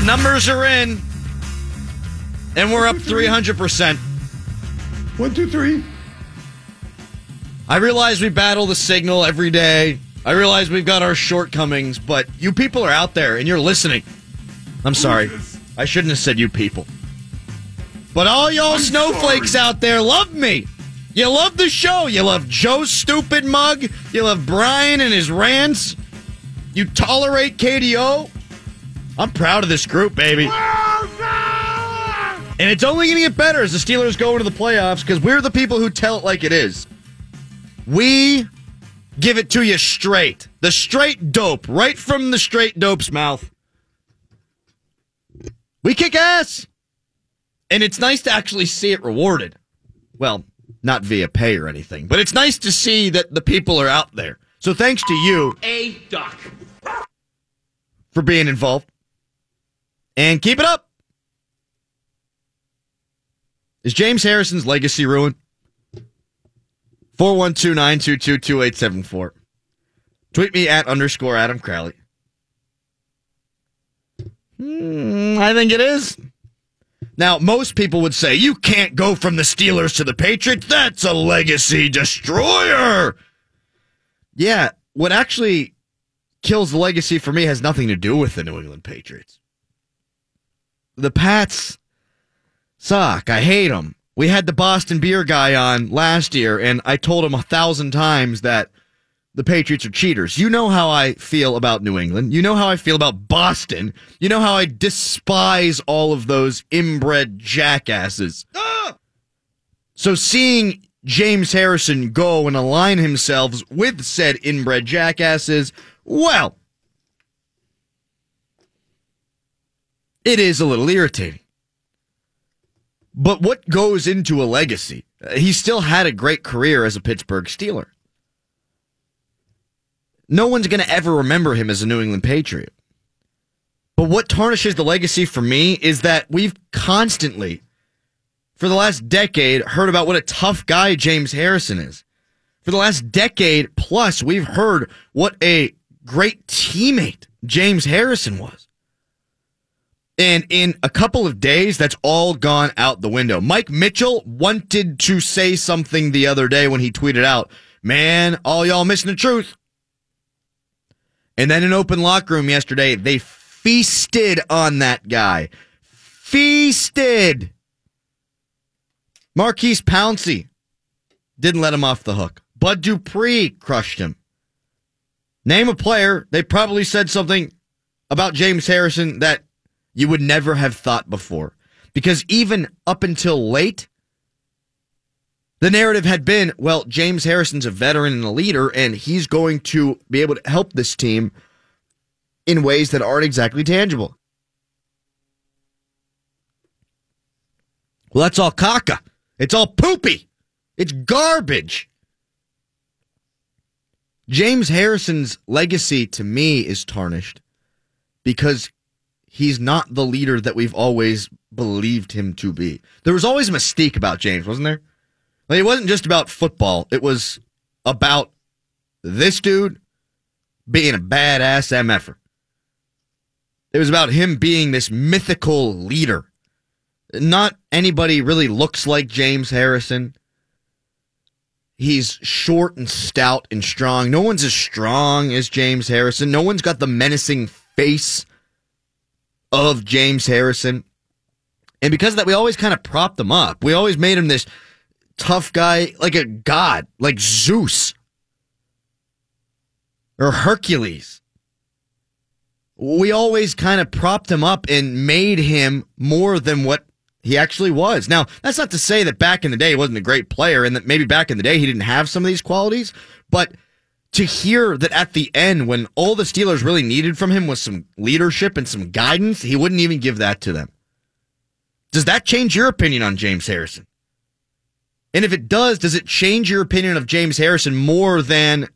The numbers are in, and we're up 300%. One, two, three. I realize we battle the signal every day. I realize we've got our shortcomings, but you people are out there and you're listening. I'm sorry. I shouldn't have said you people. But all y'all I'm snowflakes sorry. out there love me. You love the show. You love Joe's stupid mug. You love Brian and his rants. You tolerate KDO. I'm proud of this group, baby. And it's only going to get better as the Steelers go into the playoffs because we're the people who tell it like it is. We give it to you straight. The straight dope, right from the straight dope's mouth. We kick ass. And it's nice to actually see it rewarded. Well, not via pay or anything, but it's nice to see that the people are out there. So thanks to you A duck. for being involved. And keep it up. Is James Harrison's legacy ruined? 412 922 2874. Tweet me at underscore Adam Crowley. Hmm, I think it is. Now, most people would say, you can't go from the Steelers to the Patriots. That's a legacy destroyer. Yeah, what actually kills the legacy for me has nothing to do with the New England Patriots. The Pats suck. I hate them. We had the Boston beer guy on last year, and I told him a thousand times that the Patriots are cheaters. You know how I feel about New England. You know how I feel about Boston. You know how I despise all of those inbred jackasses. Ah! So seeing James Harrison go and align himself with said inbred jackasses, well, it is a little irritating. But what goes into a legacy? He still had a great career as a Pittsburgh Steeler. No one's going to ever remember him as a New England Patriot. But what tarnishes the legacy for me is that we've constantly, for the last decade, heard about what a tough guy James Harrison is. For the last decade plus, we've heard what a great teammate James Harrison was. And in a couple of days, that's all gone out the window. Mike Mitchell wanted to say something the other day when he tweeted out, Man, all y'all missing the truth. And then in open locker room yesterday, they feasted on that guy. Feasted. Maurkice Pouncey didn't let him off the hook. Bud Dupree crushed him. Name a player, they probably said something about James Harrison that you would never have thought before. Because even up until late, the narrative had been, well, James Harrison's a veteran and a leader, and he's going to be able to help this team in ways that aren't exactly tangible. Well, that's all caca. It's all poopy. It's garbage. James Harrison's legacy to me is tarnished because he's not the leader that we've always believed him to be. There was always a mystique about James, wasn't there? Like it wasn't just about football. It was about this dude being a badass MFer. It was about him being this mythical leader. Not anybody really looks like James Harrison. He's short and stout and strong. No one's as strong as James Harrison. No one's got the menacing face of James Harrison. And because of that, we always kind of propped him up. We always made him this tough guy, like a god, like Zeus or Hercules. We always kind of propped him up and made him more than what he actually was. Now, that's not to say that back in the day he wasn't a great player and that maybe back in the day he didn't have some of these qualities, but to hear that at the end, when all the Steelers really needed from him was some leadership and some guidance, he wouldn't even give that to them. Does that change your opinion on James Harrison? And if it does, does it change your opinion of James Harrison more than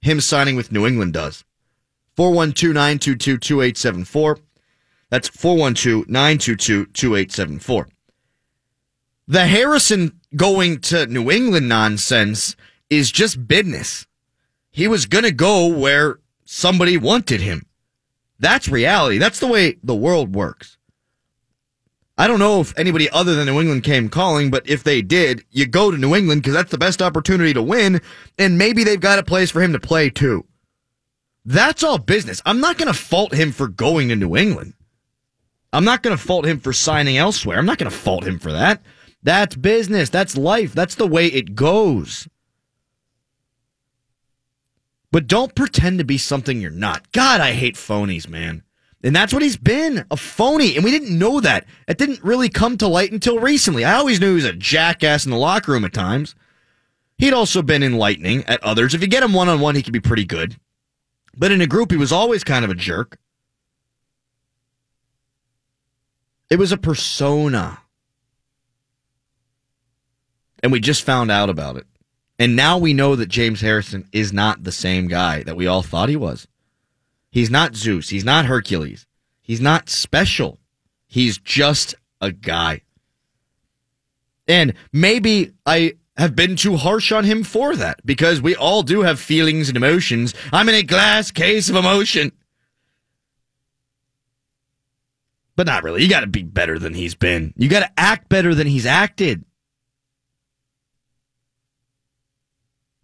him signing with New England does? 412 922 2874. That's 412 922 2874. The Harrison going to New England nonsense is just business. He was going to go where somebody wanted him. That's reality. That's the way the world works. I don't know if anybody other than New England came calling, but if they did, you go to New England because that's the best opportunity to win, and maybe they've got a place for him to play too. That's all business. I'm not going to fault him for going to New England. I'm not going to fault him for signing elsewhere. I'm not going to fault him for that. That's business. That's life. That's the way it goes. But don't pretend to be something you're not. God, I hate phonies, man. And that's what he's been a phony. And we didn't know that. It didn't really come to light until recently. I always knew he was a jackass in the locker room at times. He'd also been enlightening at others. If you get him one on one, he could be pretty good. But in a group, he was always kind of a jerk. It was a persona. And we just found out about it. And now we know that James Harrison is not the same guy that we all thought he was. He's not Zeus. He's not Hercules. He's not special. He's just a guy. And maybe I have been too harsh on him for that because we all do have feelings and emotions. I'm in a glass case of emotion. But not really. You got to be better than he's been. You got to act better than he's acted.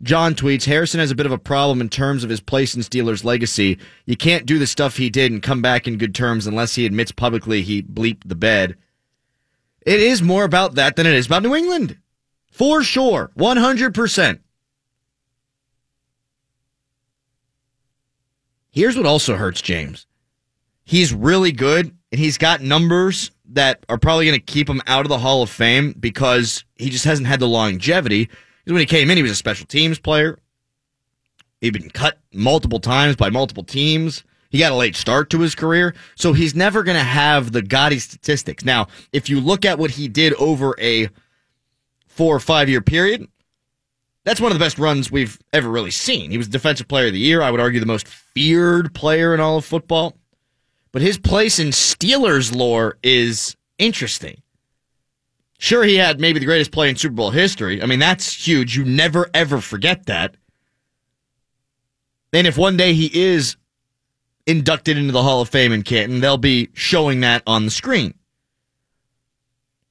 John tweets Harrison has a bit of a problem in terms of his place in Steelers' legacy. You can't do the stuff he did and come back in good terms unless he admits publicly he bleeped the bed. It is more about that than it is about New England. For sure. 100%. Here's what also hurts James. He's really good and he's got numbers that are probably going to keep him out of the Hall of Fame because he just hasn't had the longevity when he came in, he was a special teams player. He'd been cut multiple times by multiple teams. He got a late start to his career, so he's never going to have the gaudy statistics. Now, if you look at what he did over a four or five year period, that's one of the best runs we've ever really seen. He was Defensive Player of the Year. I would argue the most feared player in all of football. But his place in Steelers lore is interesting. Sure, he had maybe the greatest play in Super Bowl history. I mean, that's huge. You never, ever forget that. And if one day he is inducted into the Hall of Fame in Canton, they'll be showing that on the screen.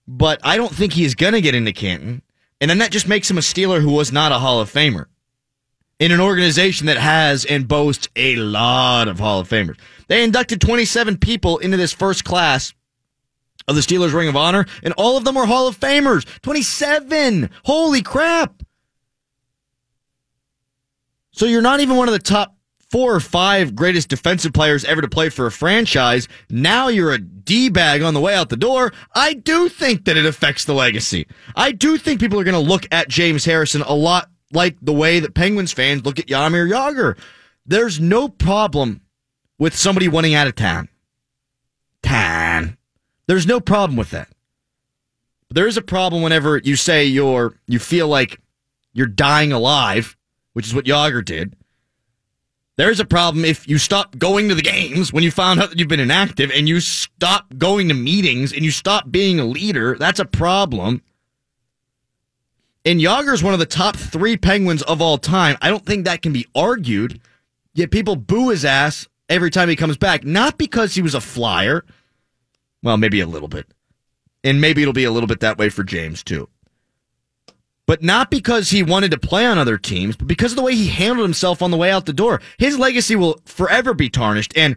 But I don't think he's going to get into Canton. And then that just makes him a Steeler who was not a Hall of Famer in an organization that has and boasts a lot of Hall of Famers. They inducted 27 people into this first class of the Steelers Ring of Honor, and all of them are Hall of Famers. 27! Holy crap! So you're not even one of the top four or five greatest defensive players ever to play for a franchise. Now you're a D bag on the way out the door. I do think that it affects the legacy. I do think people are going to look at James Harrison a lot like the way that Penguins fans look at Jaromir Jagr. There's no problem with somebody wanting out of town. Town. There's no problem with that. There is a problem whenever you say you're you feel like you're dying alive, which is what Jagr did. There's a problem if you stop going to the games when you found out that you've been inactive and you stop going to meetings and you stop being a leader. That's a problem. And is one of the top three Penguins of all time. I don't think that can be argued. Yet people boo his ass every time he comes back, not because he was a flyer, well, maybe a little bit. And maybe it'll be a little bit that way for James, too. But not because he wanted to play on other teams, but because of the way he handled himself on the way out the door. His legacy will forever be tarnished. And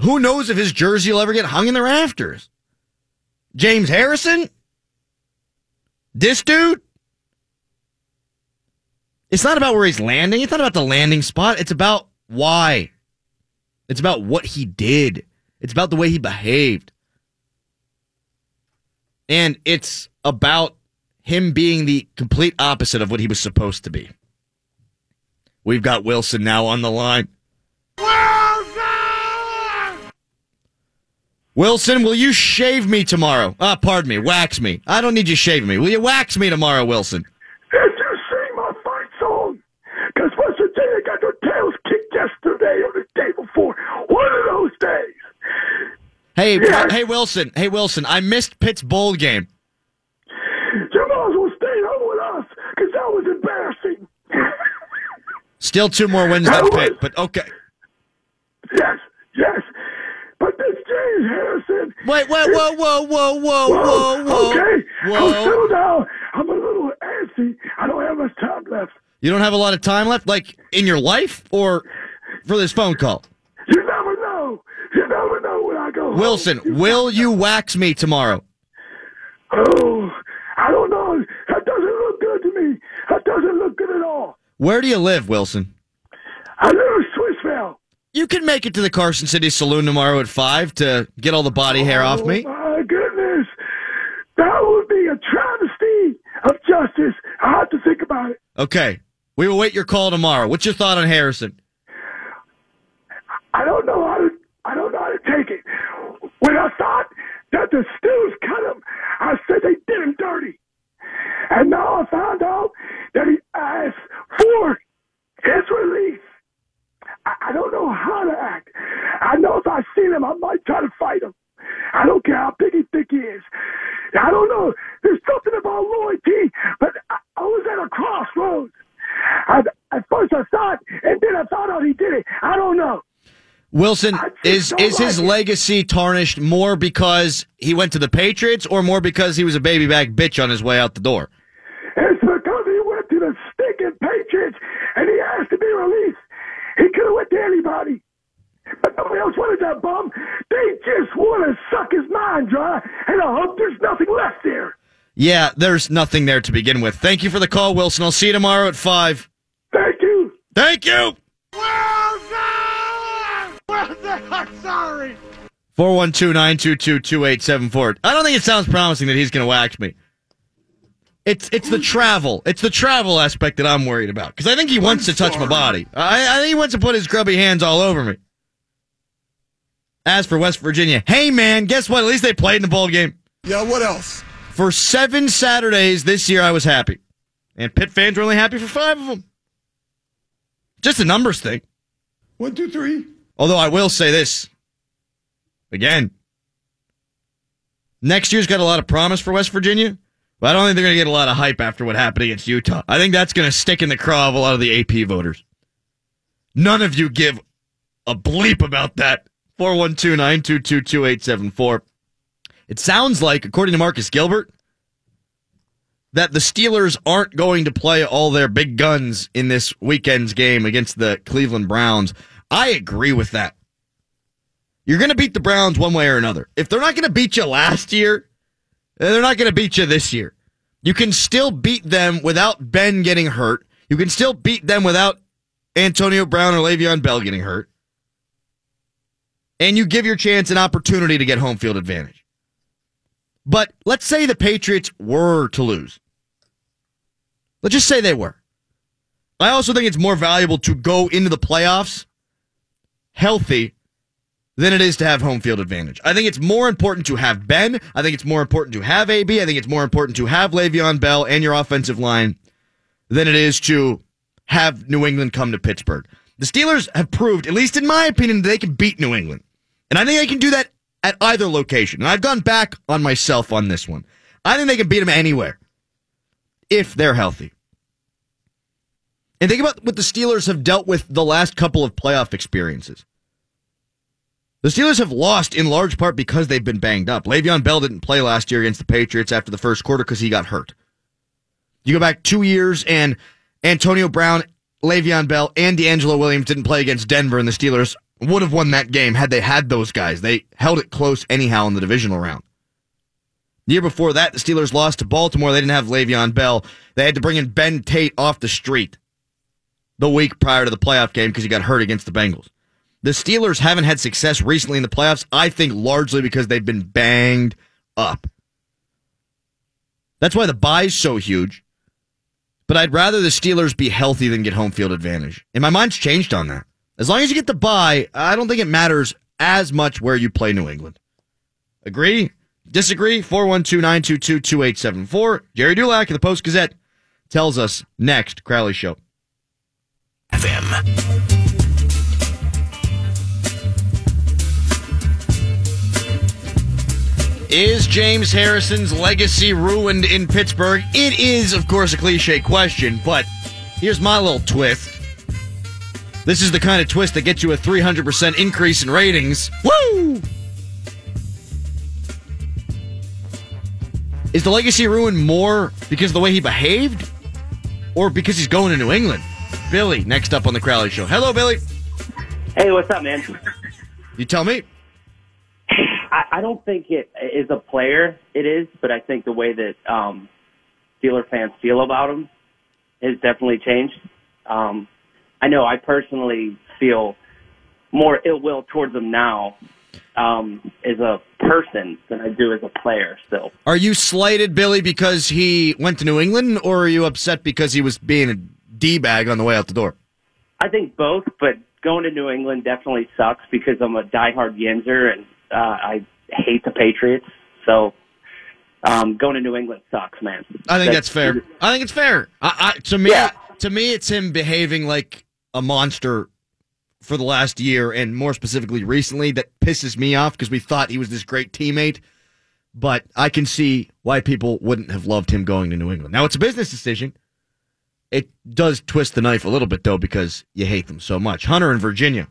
who knows if his jersey will ever get hung in the rafters? James Harrison? This dude? It's not about where he's landing. It's not about the landing spot. It's about why. It's about what he did. It's about the way he behaved. And it's about him being the complete opposite of what he was supposed to be. We've got Wilson now on the line. Wilson! Wilson, will you shave me tomorrow? Ah, pardon me, wax me. I don't need you shaving me. Will you wax me tomorrow, Wilson? Did you see my fight song? Because West Virginia got their tails kicked yesterday or the day before. One of those days. Hey, yes. hey, Wilson. Hey, Wilson. I missed Pitt's bowl game. You might as well stay home with us because that was embarrassing. Still two more wins than Pitt, but okay. Yes, yes. But this James Harrison. Wait, wait, whoa, whoa, whoa, whoa, whoa, whoa. Okay, I'll Whoa. settle down. I'm a little antsy. I don't have much time left. You don't have a lot of time left, like in your life or for this phone call? You never know. You never know when I go. home. Wilson, will you wax me tomorrow? Oh, I don't know. That doesn't look good to me. That doesn't look good at all. Where do you live, Wilson? I live in Swissvale. You can make it to the Carson City Saloon tomorrow at 5 to get all the body hair off me. Oh, my goodness. That would be a travesty of justice. I have to think about it. Okay. We will wait your call tomorrow. What's your thought on Harrison? I don't know how to. I don't know how to take it. I thought that the Stews cut him, I said they did him dirty, and now I found out that he asked for his release. I, I don't know how to act. I know if I seen him, I might try to fight him. I don't care how big he think he is. I don't know. There's something about loyalty, but I, I was at a crossroads. I, at first I thought, and then I found out he did it. I don't know. Wilson, is is his it. legacy tarnished more because he went to the Patriots or more because he was a baby back bitch on his way out the door? It's because he went to the stinking Patriots and he asked to be released. He could have went to anybody. But nobody else wanted that bum. They just want to suck his mind dry, and I hope there's nothing left there. Yeah, there's nothing there to begin with. Thank you for the call, Wilson. I'll see you tomorrow at 5. Thank you. Thank you. I'm sorry. 412-922-2874. I don't think it sounds promising that he's going to wax me. It's it's the travel. It's the travel aspect that I'm worried about because I think he wants to touch my body. I, I think he wants to put his grubby hands all over me. As for West Virginia, hey man, guess what? At least they played in the bowl game. Yeah, what else? For seven Saturdays this year, I was happy, and Pitt fans were only happy for five of them. Just a numbers thing. One, two, three. Although I will say this again. Next year's got a lot of promise for West Virginia, but I don't think they're going to get a lot of hype after what happened against Utah. I think that's going to stick in the craw of a lot of the AP voters. None of you give a bleep about that. 412 922 2874. It sounds like, according to Marcus Gilbert, that the Steelers aren't going to play all their big guns in this weekend's game against the Cleveland Browns. I agree with that. You're going to beat the Browns one way or another. If they're not going to beat you last year, they're not going to beat you this year. You can still beat them without Ben getting hurt. You can still beat them without Antonio Brown or Le'Veon Bell getting hurt. And you give your chance an opportunity to get home field advantage. But let's say the Patriots were to lose. Let's just say they were. I also think it's more valuable to go into the playoffs healthy than it is to have home field advantage. I think it's more important to have Ben. I think it's more important to have AB. I think it's more important to have Le'Veon Bell and your offensive line than it is to have New England come to Pittsburgh. The Steelers have proved, at least in my opinion, that they can beat New England. And I think they can do that at either location. And I've gone back on myself on this one. I think they can beat them anywhere if they're healthy. And think about what the Steelers have dealt with the last couple of playoff experiences. The Steelers have lost in large part because they've been banged up. Le'Veon Bell didn't play last year against the Patriots after the first quarter because he got hurt. You go back two years and Antonio Brown, Le'Veon Bell, and DeAngelo Williams didn't play against Denver, and the Steelers would have won that game had they had those guys. They held it close anyhow in the divisional round. The year before that, the Steelers lost to Baltimore. They didn't have Le'Veon Bell. They had to bring in Ben Tate off the street the week prior to the playoff game because he got hurt against the Bengals. The Steelers haven't had success recently in the playoffs, I think largely because they've been banged up. That's why the bye is so huge. But I'd rather the Steelers be healthy than get home field advantage. And my mind's changed on that. As long as you get the bye, I don't think it matters as much where you play New England. Agree? Disagree? 412 922 2874. Jerry Dulac of the Post Gazette tells us next. Crowley Show. FM. Is James Harrison's legacy ruined in Pittsburgh? It is, of course, a cliche question, but here's my little twist. This is the kind of twist that gets you a 300% increase in ratings. Woo! Is the legacy ruined more because of the way he behaved or because he's going to New England? Billy, next up on the Crowley Show. Hello, Billy. Hey, what's up, man? You tell me. I, I don't think it is a player. It is, but I think the way that um, Steeler fans feel about him has definitely changed. Um, I know I personally feel more ill will towards him now um, as a person than I do as a player. Still, Are you slighted, Billy, because he went to New England, or are you upset because he was being a D bag on the way out the door? I think both, but going to New England definitely sucks because I'm a diehard Yinzer and uh, I hate the Patriots. So um, going to New England sucks, man. I think that's, fair. I think it's fair. I, I, to me, Yeah. to me, it's him behaving like a monster for the last year, and more specifically recently, that pisses me off because we thought he was this great teammate. But I can see why people wouldn't have loved him going to New England. Now it's a business decision. It does twist the knife a little bit though because you hate them so much. Hunter in Virginia.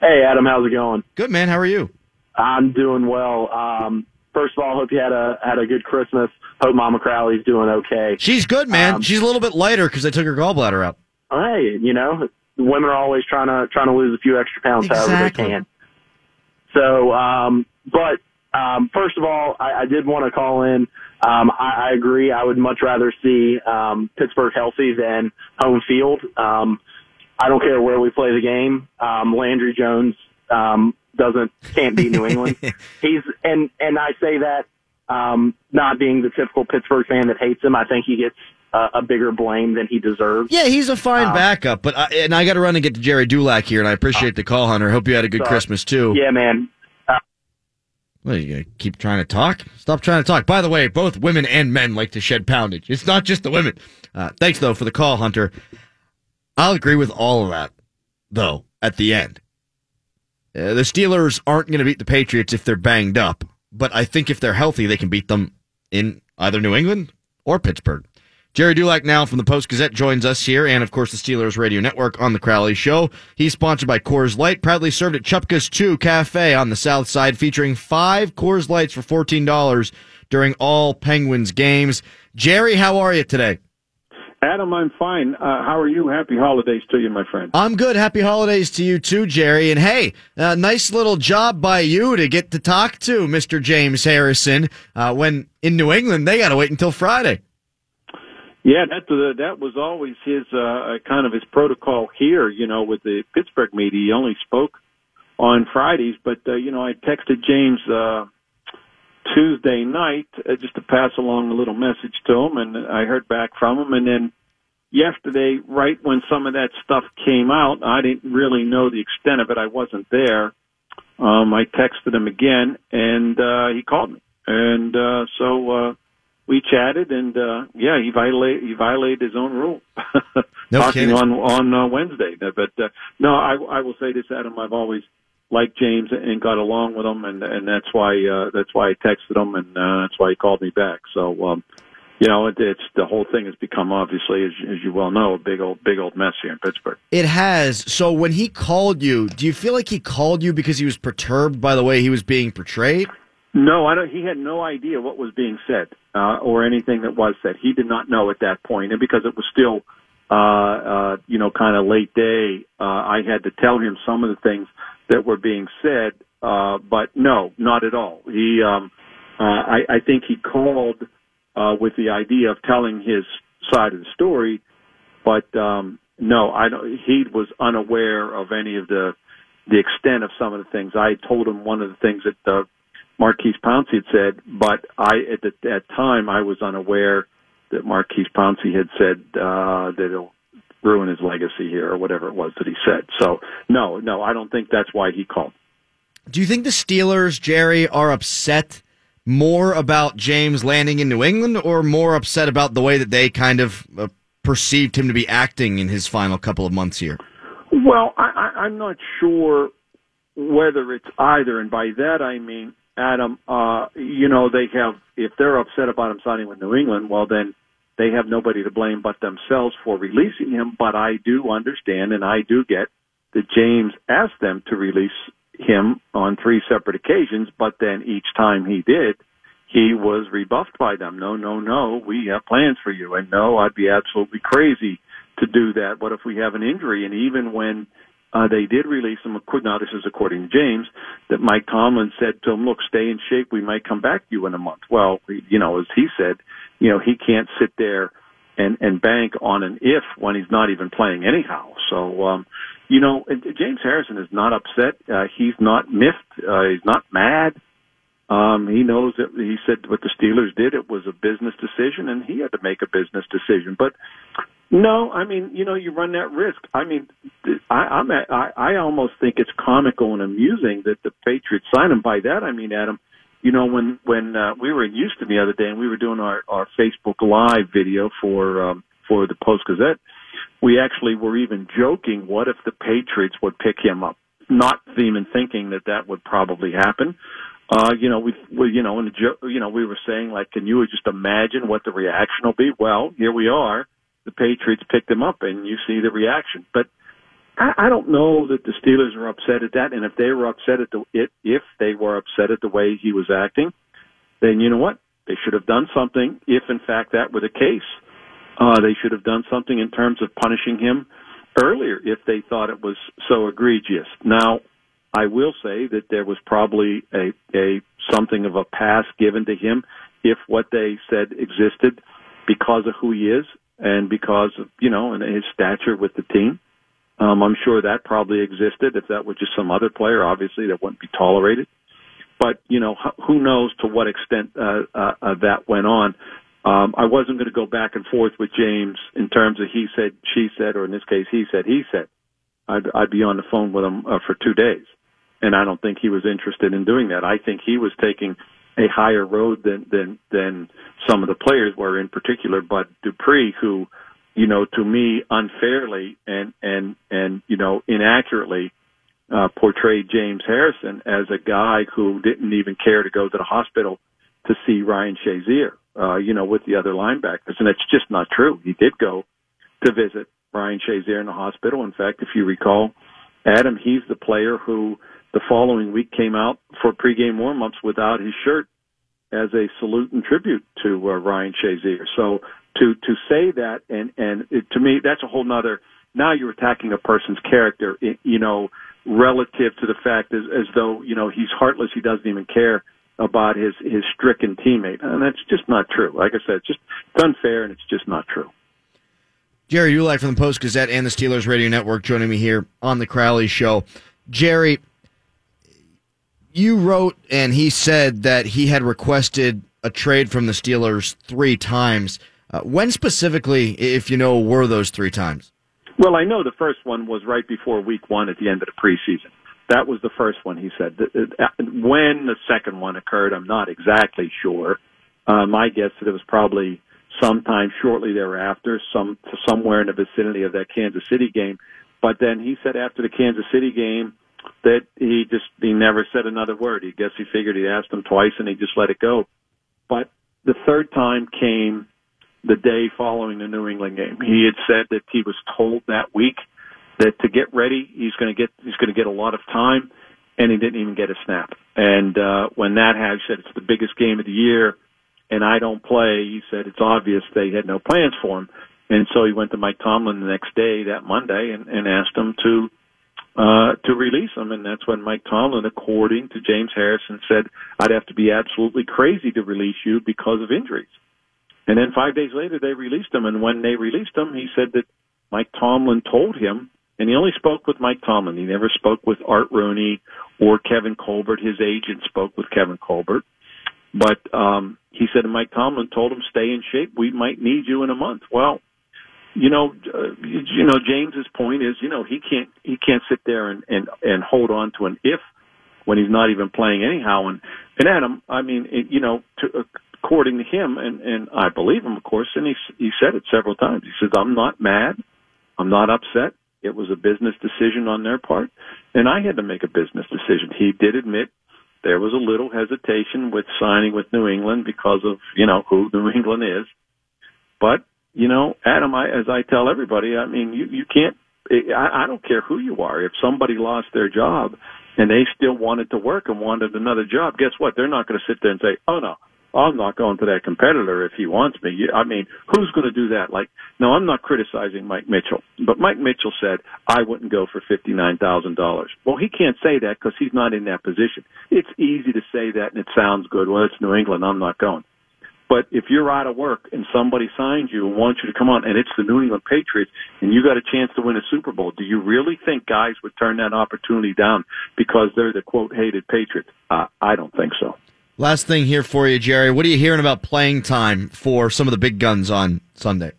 Hey, Adam, how's it going? Good man. How are you? I'm doing well. Um, first of all, hope you had a had a good Christmas. Hope Mama Crowley's doing okay. She's good, man. Um, She's a little bit lighter because I took her gallbladder out. Hey, you know, women are always trying to trying to lose a few extra pounds however they can. So, um, but um, first of all, I, I did want to call in. Um, I, I agree. I would much rather see um, Pittsburgh healthy than home field. Um, I don't care where we play the game. Um, Landry Jones um, doesn't can't beat New England. He's and and I say that um, not being the typical Pittsburgh fan that hates him. I think he gets uh, a bigger blame than he deserves. Yeah, he's a fine Um, backup, but I, and I got to run and get to Jerry Dulac here, and I appreciate the call, Hunter. Hope you had a good Sorry. Christmas too. Yeah, man. Well, you keep trying to talk? Stop trying to talk. By the way, both women and men like to shed poundage. It's not just the women. Uh, thanks though for the call, Hunter. I'll agree with all of that, though. At the end, uh, the Steelers aren't going to beat the Patriots if they're banged up, but I think if they're healthy, they can beat them in either New England or Pittsburgh. Jerry Dulac now from the Post Gazette joins us here, and of course the Steelers Radio Network on the Crowley Show. He's sponsored by Coors Light, proudly served at Chupka's 2 Cafe on the South Side, featuring five Coors Lights for $14 during all Penguins games. Jerry, how are you today? Adam, I'm fine. Uh, how are you? Happy holidays to you, my friend. I'm good. Happy holidays to you too, Jerry. And hey, uh, nice little job by you to get to talk to Mr. James Harrison. Uh, when in New England, they got to wait until Friday. Yeah, that uh, that was always his uh, kind of his protocol here. You know, with the Pittsburgh media, he only spoke on Fridays. But uh, you know, I texted James uh, Tuesday night uh, just to pass along a little message to him, and I heard back from him. And then yesterday, right when some of that stuff came out, I didn't really know the extent of it. I wasn't there. Um, I texted him again, and uh, he called me, and uh, so. Uh, we chatted, and uh, yeah, he violated he violated his own rule. No Talking kidding. on on uh, Wednesday, but uh, no, I, I will say this, Adam. I've always liked James and got along with him, and and that's why uh, that's why I texted him, and uh, that's why he called me back. So, um, you know, it, it's the whole thing has become obviously, as, as you well know, a big old big old mess here in Pittsburgh. It has. So when he called you, do you feel like he called you because he was perturbed by the way he was being portrayed? No, I don't. He had no idea what was being said uh, or anything that was said. He did not know at that point, and because it was still, uh, uh, you know, kind of late day, uh, I had to tell him some of the things that were being said. Uh, but no, not at all. He, um, uh, I, I think he called uh, with the idea of telling his side of the story, but um, no, I don't. He was unaware of any of the the extent of some of the things. I told him one of the things that. Uh, Maurkice Pouncey had said, but I at the, that time I was unaware that Maurkice Pouncey had said uh, that it'll ruin his legacy here or whatever it was that he said. So no, no, I don't think that's why he called. Do you think the Steelers, Jerry, are upset more about James landing in New England or more upset about the way that they kind of uh, perceived him to be acting in his final couple of months here? Well, I, I, I'm not sure whether it's either, and by that I mean, Adam, uh, you know, they have if they're upset about him signing with New England, well then they have nobody to blame but themselves for releasing him. But I do understand, and I do get that James asked them to release him on three separate occasions, but then each time he did, he was rebuffed by them. No, no, no, we have plans for you. And no, I'd be absolutely crazy to do that. What if we have an injury? And even when uh, they did release him, now this is according to James, that Mike Tomlin said to him, look, stay in shape. We might come back to you in a month. Well, you know, as he said, you know, he can't sit there and, and bank on an if when he's not even playing anyhow. So, um, you know, James Harrison is not upset. Uh, he's not miffed. Uh, he's not mad. Um, he knows that he said what the Steelers did. It was a business decision, and he had to make a business decision. But no, I mean, you know, you run that risk. I mean, I, I'm at, I, I almost think it's comical and amusing that the Patriots sign him. By that, I mean, Adam, you know, when when uh, we were in Houston the other day and we were doing our our Facebook Live video for um, for the Post Gazette, we actually were even joking, what if the Patriots would pick him up? Not even thinking that that would probably happen. Uh, you know, we, we, you know, and the, you know, we were saying like, can you just imagine what the reaction will be? Well, here we are. The Patriots picked him up, and you see the reaction. But I, I don't know that the Steelers are upset at that. And if they were upset at the it, if they were upset at the way he was acting, then you know what? They should have done something. If in fact that were the case, uh, they should have done something in terms of punishing him earlier if they thought it was so egregious. Now, I will say that there was probably a, a something of a pass given to him if what they said existed because of who he is and because of, you know, and his stature with the team. Um, I'm sure that probably existed. If that was just some other player, obviously that wouldn't be tolerated. But, you know, who knows to what extent, uh, uh, uh, that went on. Um, I wasn't going to go back and forth with James in terms of he said, she said, or in this case, he said, he said. I'd, I'd be on the phone with him uh, for two days and I don't think he was interested in doing that. I think he was taking a higher road than than than some of the players were, in particular, Bud Dupree, who, you know, to me unfairly and and and you know inaccurately uh, portrayed James Harrison as a guy who didn't even care to go to the hospital to see Ryan Shazier, uh, you know, with the other linebackers, and it's just not true. He did go to visit Ryan Shazier in the hospital. In fact, if you recall, Adam, he's the player who the following week came out for pregame warmups without his shirt as a salute and tribute to uh, Ryan Shazier. So to to say that and and it, to me that's a whole nother. Now you're attacking a person's character, you know, relative to the fact as as though you know he's heartless, he doesn't even care about his his stricken teammate, and that's just not true. Like I said, it's just it's unfair and it's just not true. Jerry Dulac from the Post Gazette and the Steelers Radio Network joining me here on the Crowley Show. Jerry, you wrote and he said that he had requested a trade from the Steelers three times. Uh, when specifically, if you know, were those three times? Well, I know the first one was right before week one at the end of the preseason. That was the first one he said. Uh, when the second one occurred, I'm not exactly sure. Uh, my guess that it was probably sometime shortly thereafter, some somewhere in the vicinity of that Kansas City game. But then he said after the Kansas City game, that he just he never said another word. He guess he figured he asked him twice and he just let it go. But the third time came the day following the New England game. He had said that he was told that week that to get ready, he's going to get he's going to get a lot of time, and he didn't even get a snap. And uh, when that he said it's the biggest game of the year, and I don't play. He said it's obvious they had no plans for him, and so he went to Mike Tomlin the next day, that Monday, and, and asked him to uh, to release him. And that's when Mike Tomlin, according to James Harrison, said, I'd have to be absolutely crazy to release you because of injuries. And then five days later, they released him. And when they released him, he said that Mike Tomlin told him, and he only spoke with Mike Tomlin. He never spoke with Art Rooney or Kevin Colbert. His agent spoke with Kevin Colbert. But um, he said, Mike Tomlin told him, stay in shape. We might need you in a month. Well, you know, uh, you know, James's point is, you know, he can't he can't sit there and and and hold on to an if when he's not even playing anyhow. And and Adam, I mean, it, you know, to, according to him, and and I believe him, of course, and he he said it several times. He says, "I'm not mad, I'm not upset. It was a business decision on their part, and I had to make a business decision." He did admit there was a little hesitation with signing with New England because of you know who New England is, but you know, Adam, I, as I tell everybody, I mean, you, you can't, I, I don't care who you are. If somebody lost their job and they still wanted to work and wanted another job, guess what? They're not going to sit there and say, oh no, I'm not going to that competitor if he wants me. I mean, who's going to do that? Like, no, I'm not criticizing Mike Mitchell, but Mike Mitchell said I wouldn't go for fifty nine thousand dollars. Well, he can't say that because he's not in that position. It's easy to say that and it sounds good. Well, it's New England. I'm not going. But if you're out of work and somebody signs you and wants you to come on, and it's the New England Patriots, and you got a chance to win a Super Bowl, do you really think guys would turn that opportunity down because they're the quote hated Patriots? Uh, I don't think so. Last thing here for you, Jerry. What are you hearing about playing time for some of the big guns on Sunday?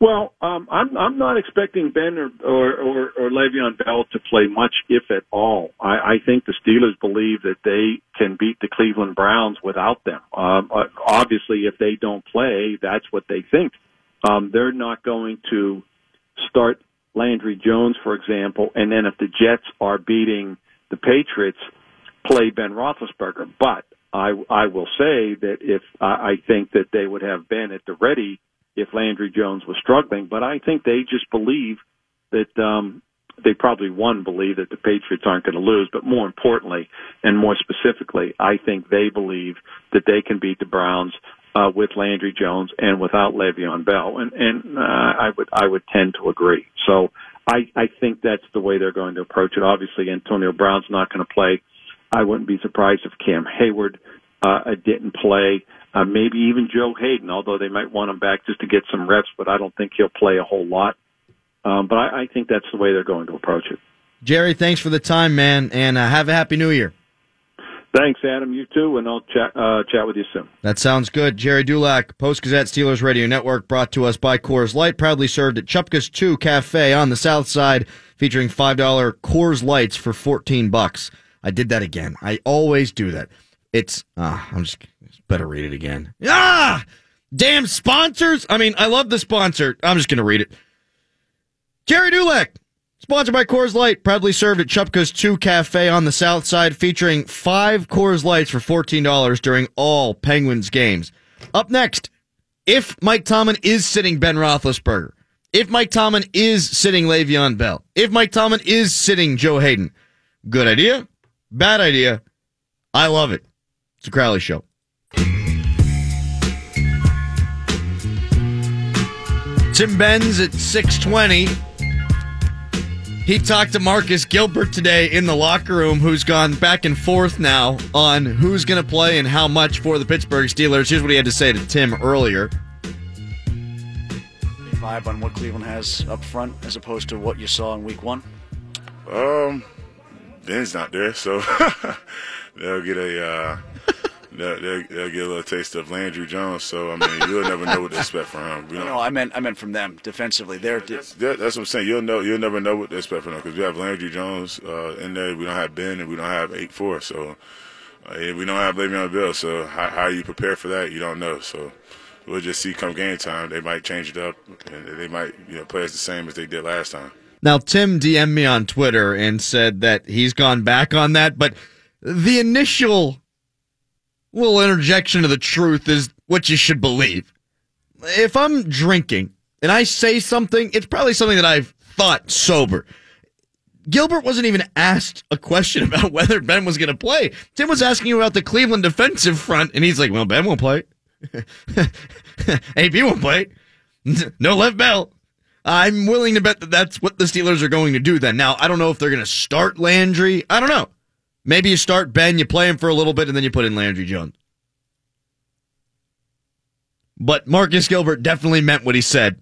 Well, um, I'm I'm not expecting Ben or, or or or Le'Veon Bell to play much, if at all. I, I think the Steelers believe that they can beat the Cleveland Browns without them. Um, uh, obviously, if they don't play, that's what they think. Um, they're not going to start Landry Jones, for example, and then if the Jets are beating the Patriots, play Ben Roethlisberger. But I I will say that if I, I think that they would have Ben at the ready if Landry Jones was struggling. But I think they just believe that um, they probably one believe that the Patriots aren't going to lose, but more importantly and more specifically, I think they believe that they can beat the Browns uh, with Landry Jones and without Le'Veon Bell, and and uh, I would I would tend to agree. So I I think that's the way they're going to approach it. Obviously, Antonio Brown's not going to play. I wouldn't be surprised if Cam Heyward uh, didn't play uh, maybe even Joe Haden, although they might want him back just to get some reps, but I don't think he'll play a whole lot. Um, but I, I think that's the way they're going to approach it. Jerry, thanks for the time, man, and uh, have a happy New Year. Thanks, Adam. You too, and I'll chat uh, chat with you soon. That sounds good. Jerry Dulac, Post Gazette Steelers Radio Network, brought to us by Coors Light, proudly served at Chupka's 2 Cafe on the South Side, featuring $5 Coors Lights for 14 bucks. I did that again. I always do that. It's, uh, I'm just Better read it again. Ah! Damn sponsors! I mean, I love the sponsor. I'm just going to read it. Jerry Dulac, sponsored by Coors Light, proudly served at Chupka's 2 Cafe on the South Side, featuring five Coors Lights for $14 during all Penguins games. Up next, if Mike Tomlin is sitting Ben Roethlisberger, if Mike Tomlin is sitting Le'Veon Bell, if Mike Tomlin is sitting Joe Haden, good idea, bad idea, I love it. It's a Crowley Show. Tim Benz at 620. He talked to Marcus Gilbert today in the locker room, who's gone back and forth now on who's going to play and how much for the Pittsburgh Steelers. Here's what he had to say to Tim earlier. Vibe on what Cleveland has up front as opposed to what you saw in week one? Um, Ben's not there, so they'll get a uh, they'll, they'll, they'll, get a little taste of Landry Jones. So I mean, you'll never know what to expect from him. You know? No, I meant I meant from them defensively. They're that's, that's, what I'm saying. You'll know you'll never know what to expect from them because we have Landry Jones uh, in there. We don't have Ben and we don't have eight four. So uh, we don't have Le'Veon Bell. So how, how you prepare for that, you don't know. So we'll just see come game time. They might change it up and they might you know play us the same as they did last time. Now Tim DM'd me on Twitter and said that he's gone back on that, but the initial little interjection of the truth is what you should believe. If I'm drinking and I say something, it's probably something that I've thought sober. Gilbert wasn't even asked a question about whether Ben was going to play. Tim was asking about the Cleveland defensive front, and he's like, "Well, Ben won't play. AB won't play. No left bell." I'm willing to bet that that's what the Steelers are going to do. Then now, I don't know if they're going to start Landry. I don't know. Maybe you start Ben, you play him for a little bit, and then you put in Landry Jones. But Marcus Gilbert definitely meant what he said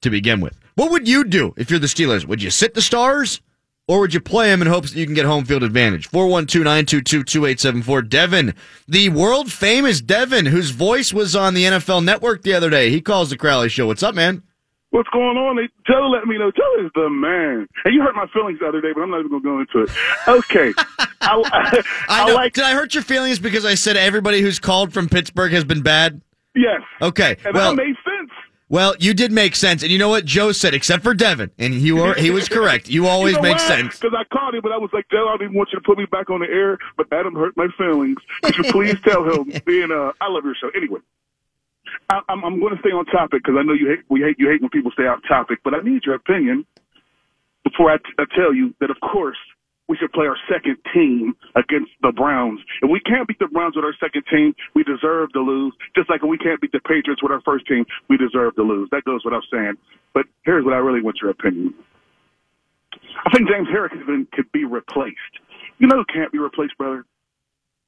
to begin with. What would you do if you're the Steelers? Would you sit the stars? Or would you play him in hopes that you can get home field advantage? 412-922-2874. Devin, the world famous Devin, whose voice was on the NFL network the other day. He calls the Crowley show. What's up, man? What's going on? Joe let me know. Joe is the man. And you hurt my feelings the other day, but I'm not even going to go into it. Okay. I, I, I, I like. Did I hurt your feelings because I said everybody who's called from Pittsburgh has been bad? Yes. Okay. And well, that made sense. Well, you did make sense, and you know what Joe said, except for Devin, and he were, he was correct. You always you know make sense. Because I called him, but I was like, Joe, I didn't want you to put me back on the air, but Adam hurt my feelings. Could you please tell him? Being, uh, I love your show. Anyway, I'm, I'm going to stay on topic because I know you hate we hate you hate when people stay off topic, but I need your opinion before I, t- I tell you that of course we should play our second team against the Browns. If we can't beat the Browns with our second team, we deserve to lose. Just like if we can't beat the Patriots with our first team, we deserve to lose. That goes without saying. But here's what I really want your opinion. I think James Harrison could be replaced. You know who can't be replaced, brother?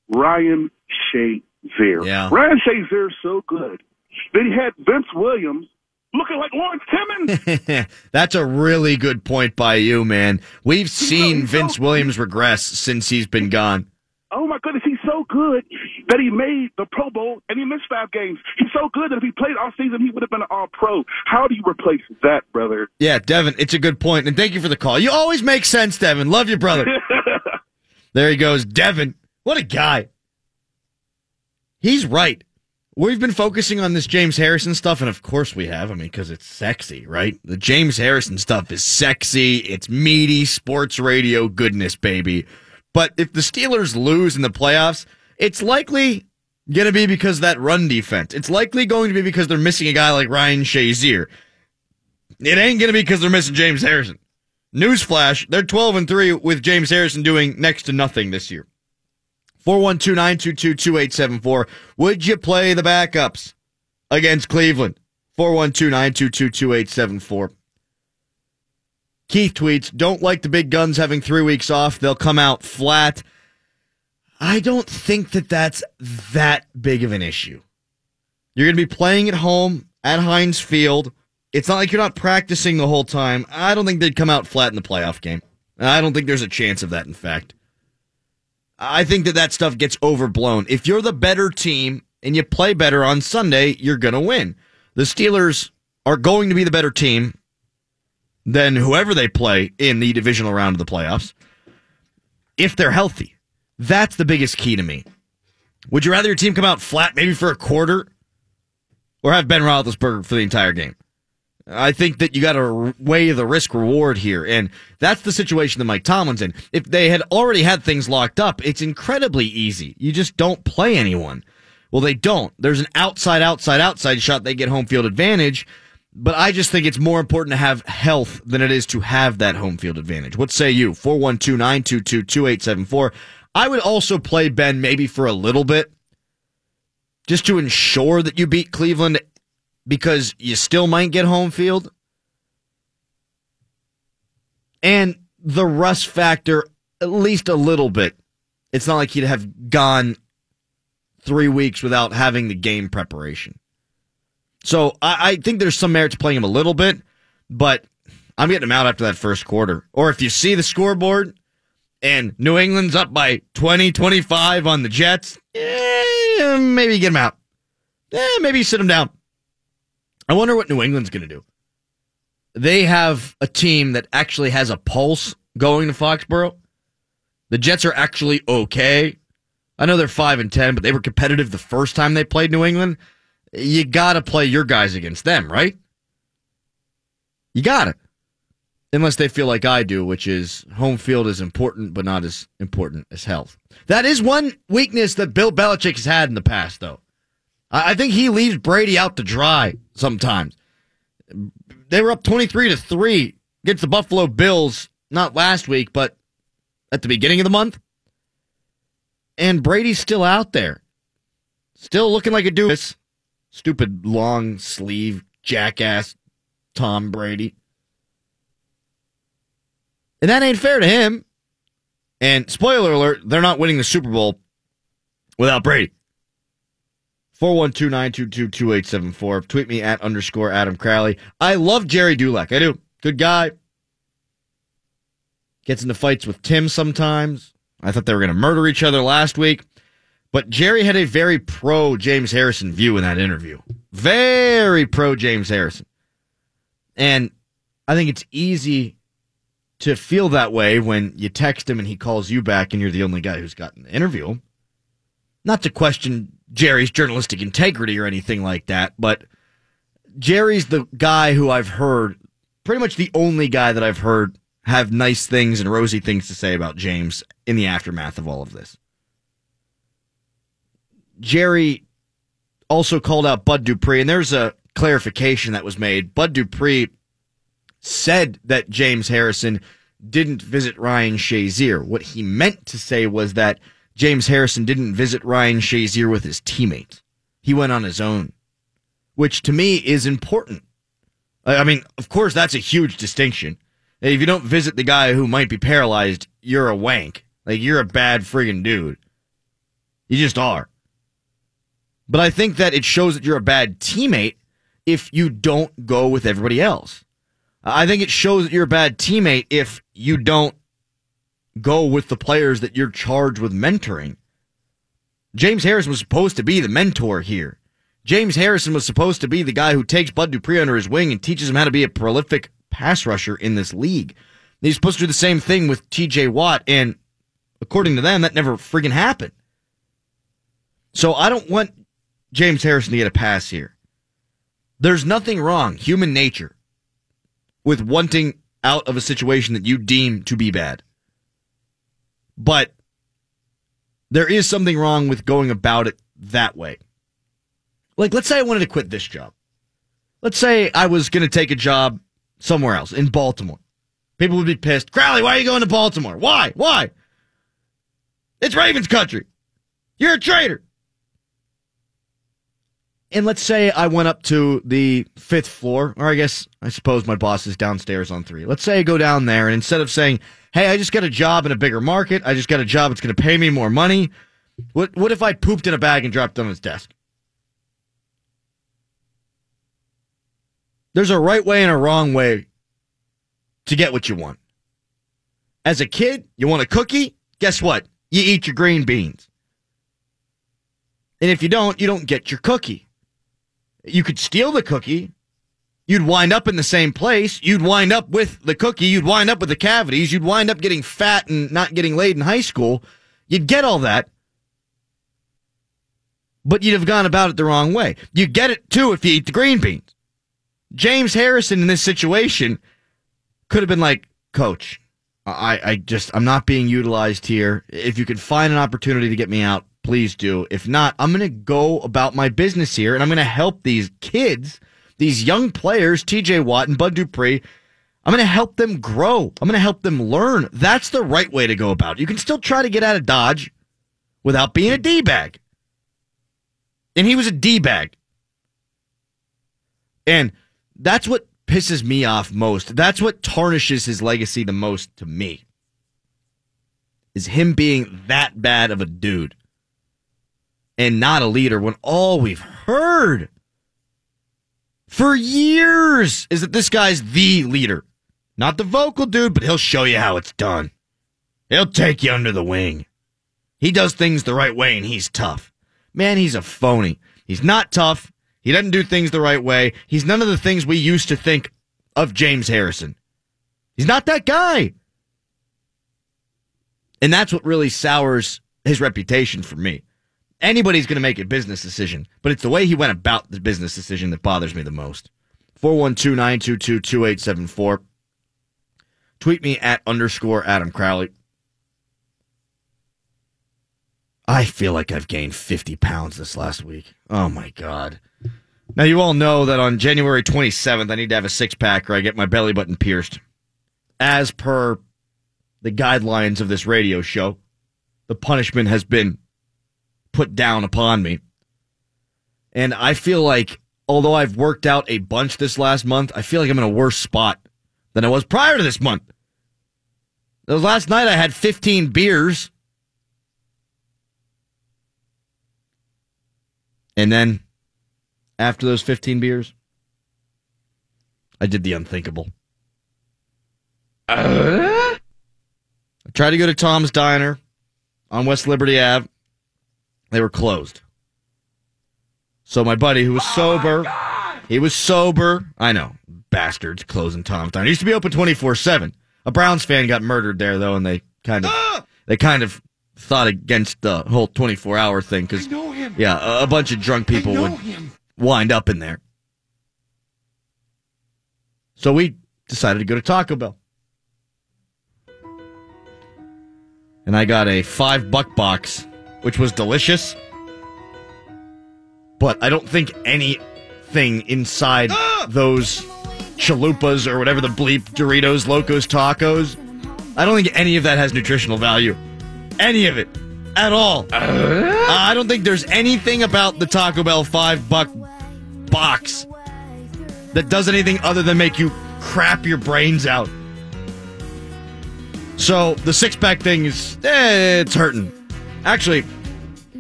Ryan Shazier. Yeah. Ryan Shazier is so good that he had Vince Williams looking like Lawrence Timmons. That's a really good point by you, man. We've seen so Vince Williams regress since he's been gone. Oh my goodness, he's so good that he made the Pro Bowl and he missed five games. He's so good that if he played all season, he would have been an All Pro. How do you replace that, brother? Yeah, Devin, it's a good point, and thank you for the call. You always make sense, Devin. Love you, brother. there he goes, Devin. What a guy. He's right. We've been focusing on this James Harrison stuff, and of course we have. I mean, because it's sexy, right? The James Harrison stuff is sexy. It's meaty sports radio goodness, baby. But if the Steelers lose in the playoffs, it's likely going to be because that run defense. It's likely going to be because they're missing a guy like Ryan Shazier. It ain't going to be because they're missing James Harrison. Newsflash, they're 12 and 3 with James Harrison doing next to nothing this year. 412 922 2874. Would you play the backups against Cleveland? 412 922 2874. Keith tweets, don't like the big guns having three weeks off. They'll come out flat. I don't think that that's that big of an issue. You're going to be playing at home at Heinz Field. It's not like you're not practicing the whole time. I don't think they'd come out flat in the playoff game. I don't think there's a chance of that, in fact. I think that that stuff gets overblown. If you're the better team and you play better on Sunday, you're going to win. The Steelers are going to be the better team than whoever they play in the divisional round of the playoffs if they're healthy. That's the biggest key to me. Would you rather your team come out flat maybe for a quarter or have Ben Roethlisberger for the entire game? I think that you got to weigh the risk reward here. And that's the situation that Mike Tomlin's in. If they had already had things locked up, it's incredibly easy. You just don't play anyone. Well, they don't. There's an outside, outside, outside shot. They get home field advantage. But I just think it's more important to have health than it is to have that home field advantage. What say you? 412 922 2874. I would also play Ben maybe for a little bit just to ensure that you beat Cleveland because you still might get home field. And the rust factor, at least a little bit. It's not like he'd have gone three weeks without having the game preparation. So I, I think there's some merit to playing him a little bit, but I'm getting him out after that first quarter. Or if you see the scoreboard and New England's up by 20, 25 on the Jets, eh, maybe get him out. Eh, maybe sit him down. I wonder what New England's going to do. They have a team that actually has a pulse going to Foxborough. The Jets are actually okay. I know they're 5 and 10, but they were competitive the first time they played New England. You got to play your guys against them, right? You got it. Unless they feel like I do, which is home field is important, but not as important as health. That is one weakness that Bill Belichick has had in the past, though. I think he leaves Brady out to dry sometimes. They were up 23 to 3 against the Buffalo Bills, not last week, but at the beginning of the month. And Brady's still out there. Still looking like a doofus. Stupid long sleeve jackass Tom Brady. And that ain't fair to him. And spoiler alert, they're not winning the Super Bowl without Brady. 412-922-2874. Tweet me at underscore Adam Crowley. I love Jerry Dulac. I do. Good guy. Gets into fights with Tim sometimes. I thought they were going to murder each other last week. But Jerry had a very pro James Harrison view in that interview. Very pro James Harrison. And I think it's easy to feel that way when you text him and he calls you back and you're the only guy who's gotten the interview. Not to question Jerry's journalistic integrity or anything like that, but Jerry's the guy who I've heard, pretty much the only guy that I've heard have nice things and rosy things to say about James in the aftermath of all of this. Jerry also called out Bud Dupree, and there's a clarification that was made. Bud Dupree said that James Harrison didn't visit Ryan Shazier. What he meant to say was that James Harrison didn't visit Ryan Shazier with his teammate. He went on his own, which to me is important. I mean, of course, that's a huge distinction. If you don't visit the guy who might be paralyzed, you're a wank. Like, you're a bad friggin' dude. You just are. But I think that it shows that you're a bad teammate if you don't go with everybody else. I think it shows that you're a bad teammate if you don't go with the players that you're charged with mentoring. James Harrison was supposed to be the mentor here. James Harrison was supposed to be the guy who takes Bud Dupree under his wing and teaches him how to be a prolific pass rusher in this league. He's supposed to do the same thing with TJ Watt, and according to them, that never friggin' happened. So I don't want James Harrison to get a pass here. There's nothing wrong, human nature, with wanting out of a situation that you deem to be bad. But there is something wrong with going about it that way. Like, let's say I wanted to quit this job. Let's say I was going to take a job somewhere else in Baltimore. People would be pissed. Crowley, why are you going to Baltimore? Why? Why? It's Ravens country. You're a traitor. And let's say I went up to the fifth floor, or I guess I suppose my boss is downstairs on three. Let's say I go down there, and instead of saying, "Hey, I just got a job in a bigger market. I just got a job that's going to pay me more money," what what if I pooped in a bag and dropped it on his desk? There's a right way and a wrong way to get what you want. As a kid, you want a cookie? Guess what? You eat your green beans. And if you don't, you don't get your cookie. You could steal the cookie. You'd wind up in the same place. You'd wind up with the cookie. You'd wind up with the cavities. You'd wind up getting fat and not getting laid in high school. You'd get all that. But you'd have gone about it the wrong way. You get it too if you eat the green beans. James Harrison in this situation could have been like, Coach, I, I just, I'm not being utilized here. If you could find an opportunity to get me out, please do. If not, I'm going to go about my business here and I'm going to help these kids, these young players, TJ Watt and Bud Dupree. I'm going to help them grow. I'm going to help them learn. That's the right way to go about it. You can still try to get out of Dodge without being a D bag. And he was a D bag. And that's what pisses me off most. That's what tarnishes his legacy the most to me. Is him being that bad of a dude and not a leader when all we've heard for years is that this guy's the leader. Not the vocal dude, but he'll show you how it's done. He'll take you under the wing. He does things the right way and he's tough. Man, he's a phony. He's not tough. He doesn't do things the right way. He's none of the things we used to think of James Harrison. He's not that guy. And that's what really sours his reputation for me. Anybody's going to make a business decision, but it's the way he went about the business decision that bothers me the most. 412 922 2874. Tweet me at underscore Adam Crowley. I feel like I've gained 50 pounds this last week. Oh my God. Now, you all know that on January 27th, I need to have a six pack or I get my belly button pierced. As per the guidelines of this radio show, the punishment has been put down upon me. And I feel like, although I've worked out a bunch this last month, I feel like I'm in a worse spot than I was prior to this month. Last night I had 15 beers. And then after those 15 beers, I did the unthinkable. Uh? I tried to go to Tom's Diner on West Liberty Ave. They were closed. So my buddy, who was sober, he was sober. I know, bastards closing Tom's Diner. It used to be open 24 7. A Browns fan got murdered there, though, and they kind of, they kind of thought against the whole 24 hour thing because, yeah, a, a, bunch of drunk people would him. wind up in there. So we decided to go to Taco Bell. And I got a five buck box, which was delicious. But I don't think anything inside those chalupas or whatever the bleep Doritos Locos Tacos I don't think any of that has nutritional value. Any of it. At all. Uh, I don't think there's anything about the Taco Bell five buck box that does anything other than make you crap your brains out. So the six pack thing is, eh, it's hurting. Actually,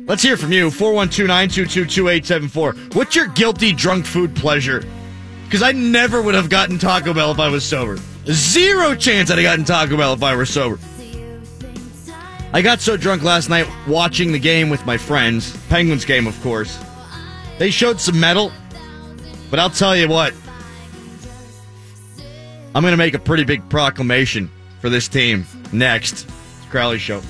let's hear from you. 412 922 2874. What's your guilty drunk food pleasure? Because I never would have gotten Taco Bell if I was sober. Zero chance I'd have gotten Taco Bell if I were sober. I got so drunk last night watching the game with my friends, Penguins game, of course. They showed some mettle, but I'll tell you what. I'm going to make a pretty big proclamation for this team next. Crowley Show.